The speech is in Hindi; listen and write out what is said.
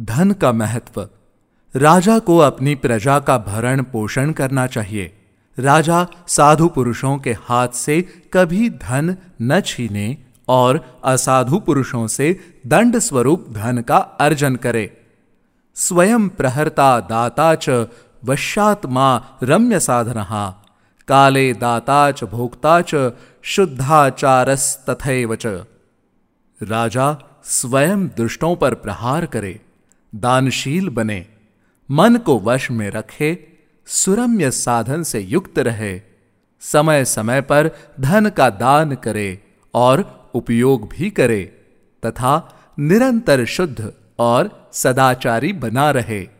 धन का महत्व। राजा को अपनी प्रजा का भरण पोषण करना चाहिए। राजा साधु पुरुषों के हाथ से कभी धन न छीने और असाधु पुरुषों से दंड स्वरूप धन का अर्जन करे। स्वयं प्रहरता दाता च वश्यात्मा रम्य साधनहा काले दाता च भोक्ता च शुद्धाचारस्तथैव च। राजा स्वयं दुष्टों पर प्रहार करे। दानशील बने, मन को वश में रखे, सुरम्य साधन से युक्त रहे समय समय पर धन का दान करे और उपयोग भी करे, तथा निरंतर शुद्ध और सदाचारी बना रहे।